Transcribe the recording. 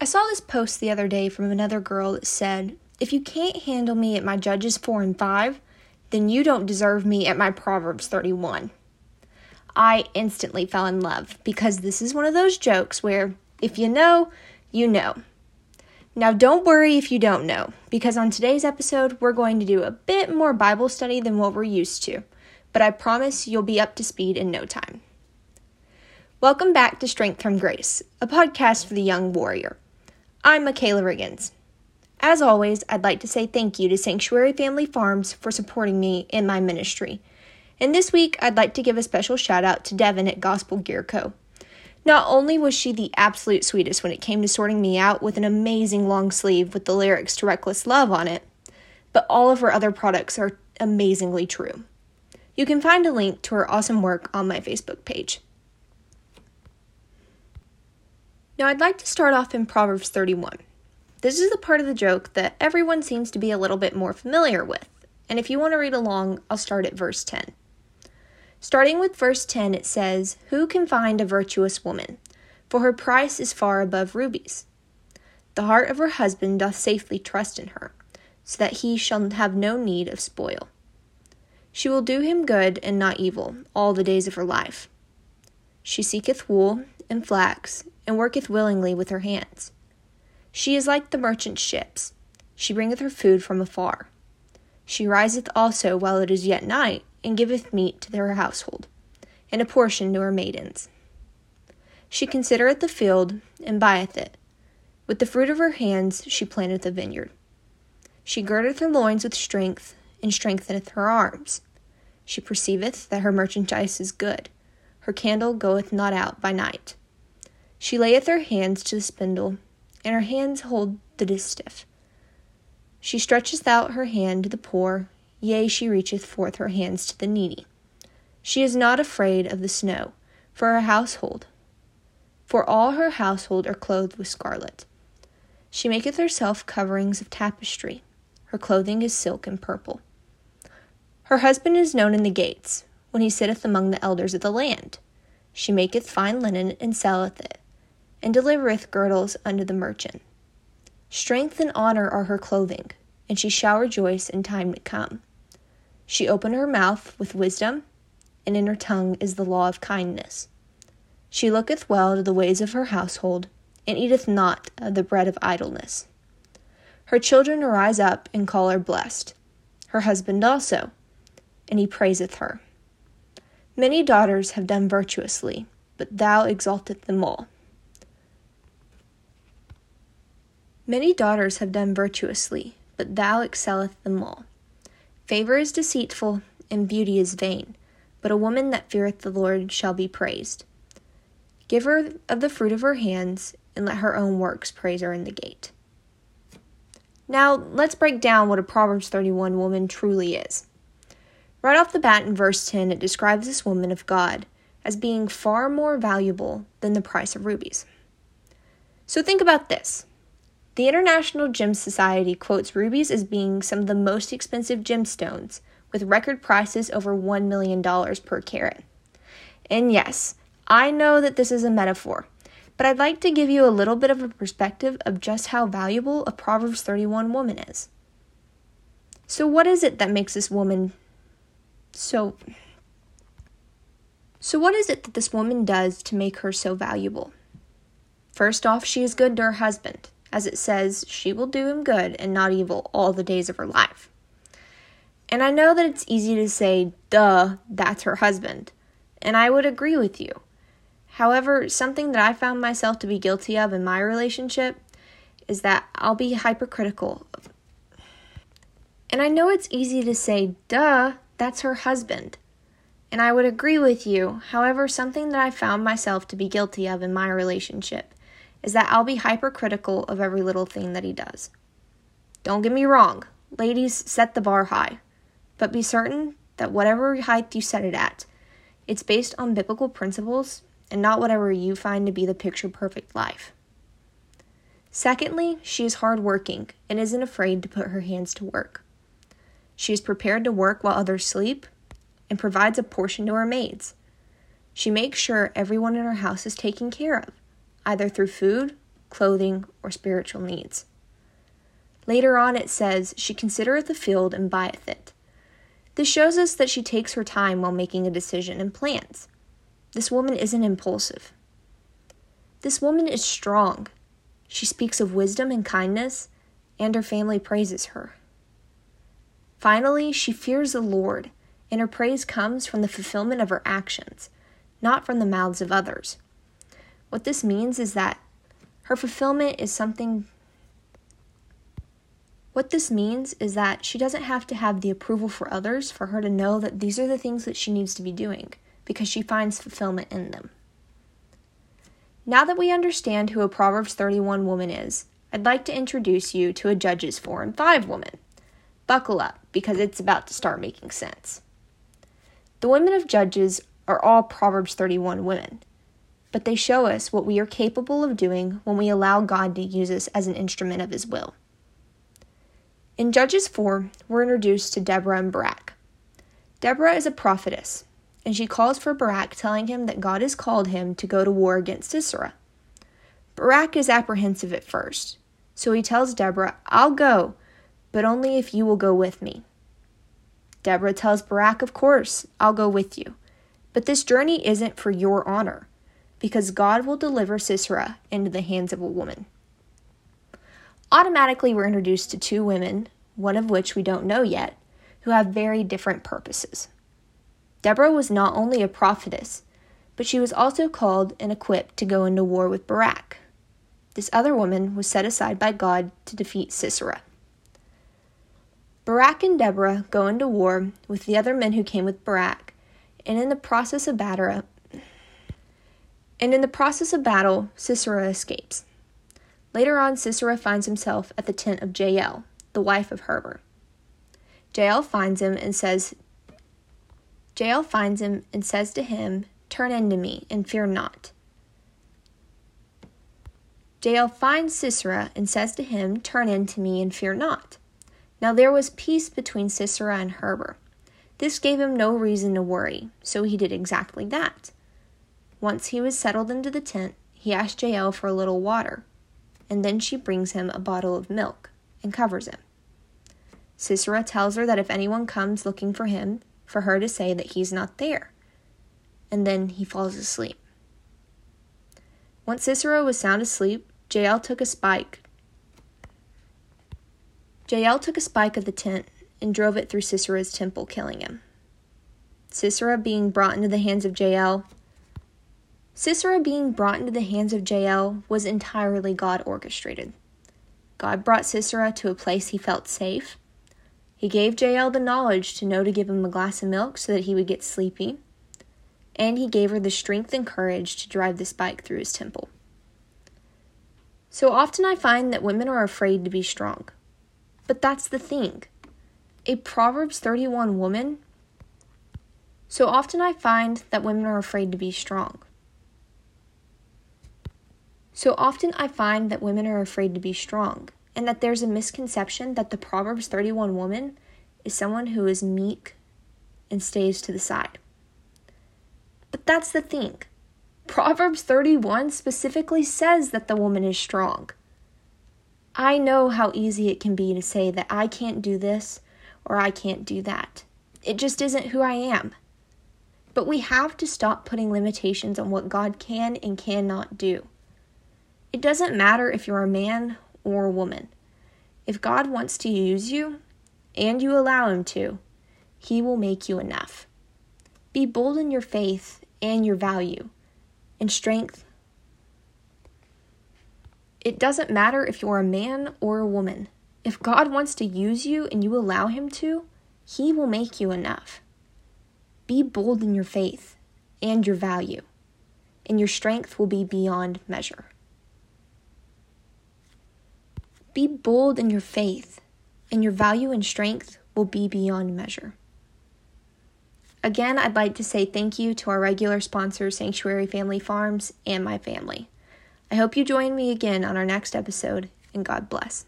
I saw this post the other day from another girl that said, If you can't handle me at my Judges 4 and 5, then you don't deserve me at my Proverbs 31. I instantly fell in love because this is one of those jokes where if you know, you know. Now, don't worry if you don't know, because on today's episode, we're going to do a bit more Bible study than what we're used to, but I promise you'll be up to speed in no time. Welcome back to Strength from Grace, a podcast for the young warrior. I'm Michaela Riggins. As always, I'd like to say thank you to Sanctuary Family Farms for supporting me in my ministry. And this week, I'd like to give a special shout out to Devin at Gospel Gear Co. Not only was she the absolute sweetest when it came to sorting me out with an amazing long sleeve with the lyrics to Reckless Love on it, but all of her other products are amazingly true. You can find a link to her awesome work on my Facebook page. Now, I'd like to start off in Proverbs 31. This is the part of the joke that everyone seems to be a little bit more familiar with, and if you want to read along, I'll start at verse 10. Starting with verse 10, it says, Who can find a virtuous woman? For her price is far above rubies. The heart of her husband doth safely trust in her, so that he shall have no need of spoil. She will do him good and not evil all the days of her life. She seeketh wool and flax, and worketh willingly with her hands. She is like the merchant ships. She bringeth her food from afar. She riseth also while it is yet night, and giveth meat to her household, and a portion to her maidens. She considereth the field, and buyeth it. With the fruit of her hands she planteth a vineyard. She girdeth her loins with strength, and strengtheneth her arms. She perceiveth that her merchandise is good. Her candle goeth not out by night. She layeth her hands to the spindle, and her hands hold the distaff. She stretcheth out her hand to the poor, yea, she reacheth forth her hands to the needy. She is not afraid of the snow, for her household. For all her household are clothed with scarlet. She maketh herself coverings of tapestry. Her clothing is silk and purple. Her husband is known in the gates, when he sitteth among the elders of the land. She maketh fine linen and selleth it and delivereth girdles unto the merchant. Strength and honor are her clothing, and she shall rejoice in time to come. She opened her mouth with wisdom, and in her tongue is the law of kindness. She looketh well to the ways of her household, and eateth not of the bread of idleness. Her children arise up and call her blessed, her husband also, and he praiseth her. Many daughters have done virtuously, but thou exalteth them all. Many daughters have done virtuously, but thou excelleth them all. Favor is deceitful, and beauty is vain, but a woman that feareth the Lord shall be praised. Give her of the fruit of her hands, and let her own works praise her in the gate. Now, let's break down what a Proverbs 31 woman truly is. Right off the bat in verse 10, it describes this woman of God as being far more valuable than the price of rubies. So think about this the International Gem Society quotes rubies as being some of the most expensive gemstones, with record prices over $1 million per carat. And yes, I know that this is a metaphor, but I'd like to give you a little bit of a perspective of just how valuable a Proverbs 31 woman is. So, what is it that makes this woman so. So, what is it that this woman does to make her so valuable? First off, she is good to her husband as it says, she will do him good and not evil all the days of her life. And I know that it's easy to say, duh, that's her husband. And I would agree with you. However, something that I found myself to be guilty of in my relationship is that I'll be hypercritical. And I know it's easy to say, duh, that's her husband. And I would agree with you. However, something that I found myself to be guilty of in my relationship is that I'll be hypercritical of every little thing that he does. Don't get me wrong, ladies, set the bar high, but be certain that whatever height you set it at, it's based on biblical principles and not whatever you find to be the picture perfect life. Secondly, she is hardworking and isn't afraid to put her hands to work. She is prepared to work while others sleep and provides a portion to her maids. She makes sure everyone in her house is taken care of either through food clothing, or spiritual needs. Later on, it says, She considereth the field and buyeth it. This shows us that she takes her time while making a decision and plans. This woman isn't impulsive. This woman is strong. She speaks of wisdom and kindness, and her family praises her. Finally, she fears the Lord, and her praise comes from the fulfillment of her actions, not from the mouths of others. What this means is that her fulfillment is something what this means is that she doesn't have to have the approval for others for her to know that these are the things that she needs to be doing because she finds fulfillment in them. Now that we understand who a Proverbs 31 woman is, I'd like to introduce you to a Judges 4 and 5 woman. Buckle up because it's about to start making sense. The women of Judges are all Proverbs 31 women, but they show us what we are capable of doing when we allow God to use us as an instrument of His will. In Judges 4, we're introduced to Deborah and Barak. Deborah is a prophetess, and she calls for Barak, telling him that God has called him to go to war against Sisera. Barak is apprehensive at first, so he tells Deborah, I'll go, but only if you will go with me. Deborah tells Barak, Of course, I'll go with you. But this journey isn't for your honor, because God will deliver Sisera into the hands of a woman. Automatically, we're introduced to two women, one of which we don't know yet, who have very different purposes. Deborah was not only a prophetess, but she was also called and equipped to go into war with Barak. This other woman was set aside by God to defeat Sisera. Barak and Deborah go into war with the other men who came with Barak, and in the process of battle, and in the process of battle, Sisera escapes. Later on, Sisera finds himself at the tent of Jael, the wife of Heber. Jael finds him and says, Jael finds him and says to him, Turn into me and fear not. Jael finds Sisera and says to him, Turn into me and fear not. Now there was peace between Sisera and Heber. This gave him no reason to worry, so he did exactly that. Once he was settled into the tent, he asked Jael for a little water and then she brings him a bottle of milk and covers him. Sisera tells her that if anyone comes looking for him, for her to say that he's not there. And then he falls asleep. Once Sisera was sound asleep, Jael took a spike. Jael took a spike of the tent and drove it through Sisera's temple, killing him. Sisera being brought into the hands of Jael, Sisera being brought into the hands of Jael was entirely God orchestrated. God brought Sisera to a place he felt safe. He gave Jael the knowledge to know to give him a glass of milk so that he would get sleepy. And he gave her the strength and courage to drive the spike through his temple. So often I find that women are afraid to be strong. But that's the thing. A Proverbs 31 woman. So often I find that women are afraid to be strong. So often I find that women are afraid to be strong, and that there's a misconception that the Proverbs 31 woman is someone who is meek and stays to the side. But that's the thing. Proverbs 31 specifically says that the woman is strong. I know how easy it can be to say that I can't do this or I can't do that. It just isn't who I am. But we have to stop putting limitations on what God can and cannot do. It doesn't matter if you're a man or a woman. If God wants to use you, and you allow Him to, He will make you enough. Be bold in your faith and your value and strength. It doesn't matter if you're a man or a woman. If God wants to use you and you allow Him to, He will make you enough. Be bold in your faith and your value, and your strength will be beyond measure. Be bold in your faith, and your value and strength will be beyond measure. Again, I'd like to say thank you to our regular sponsor, Sanctuary Family Farms, and my family. I hope you join me again on our next episode, and God bless.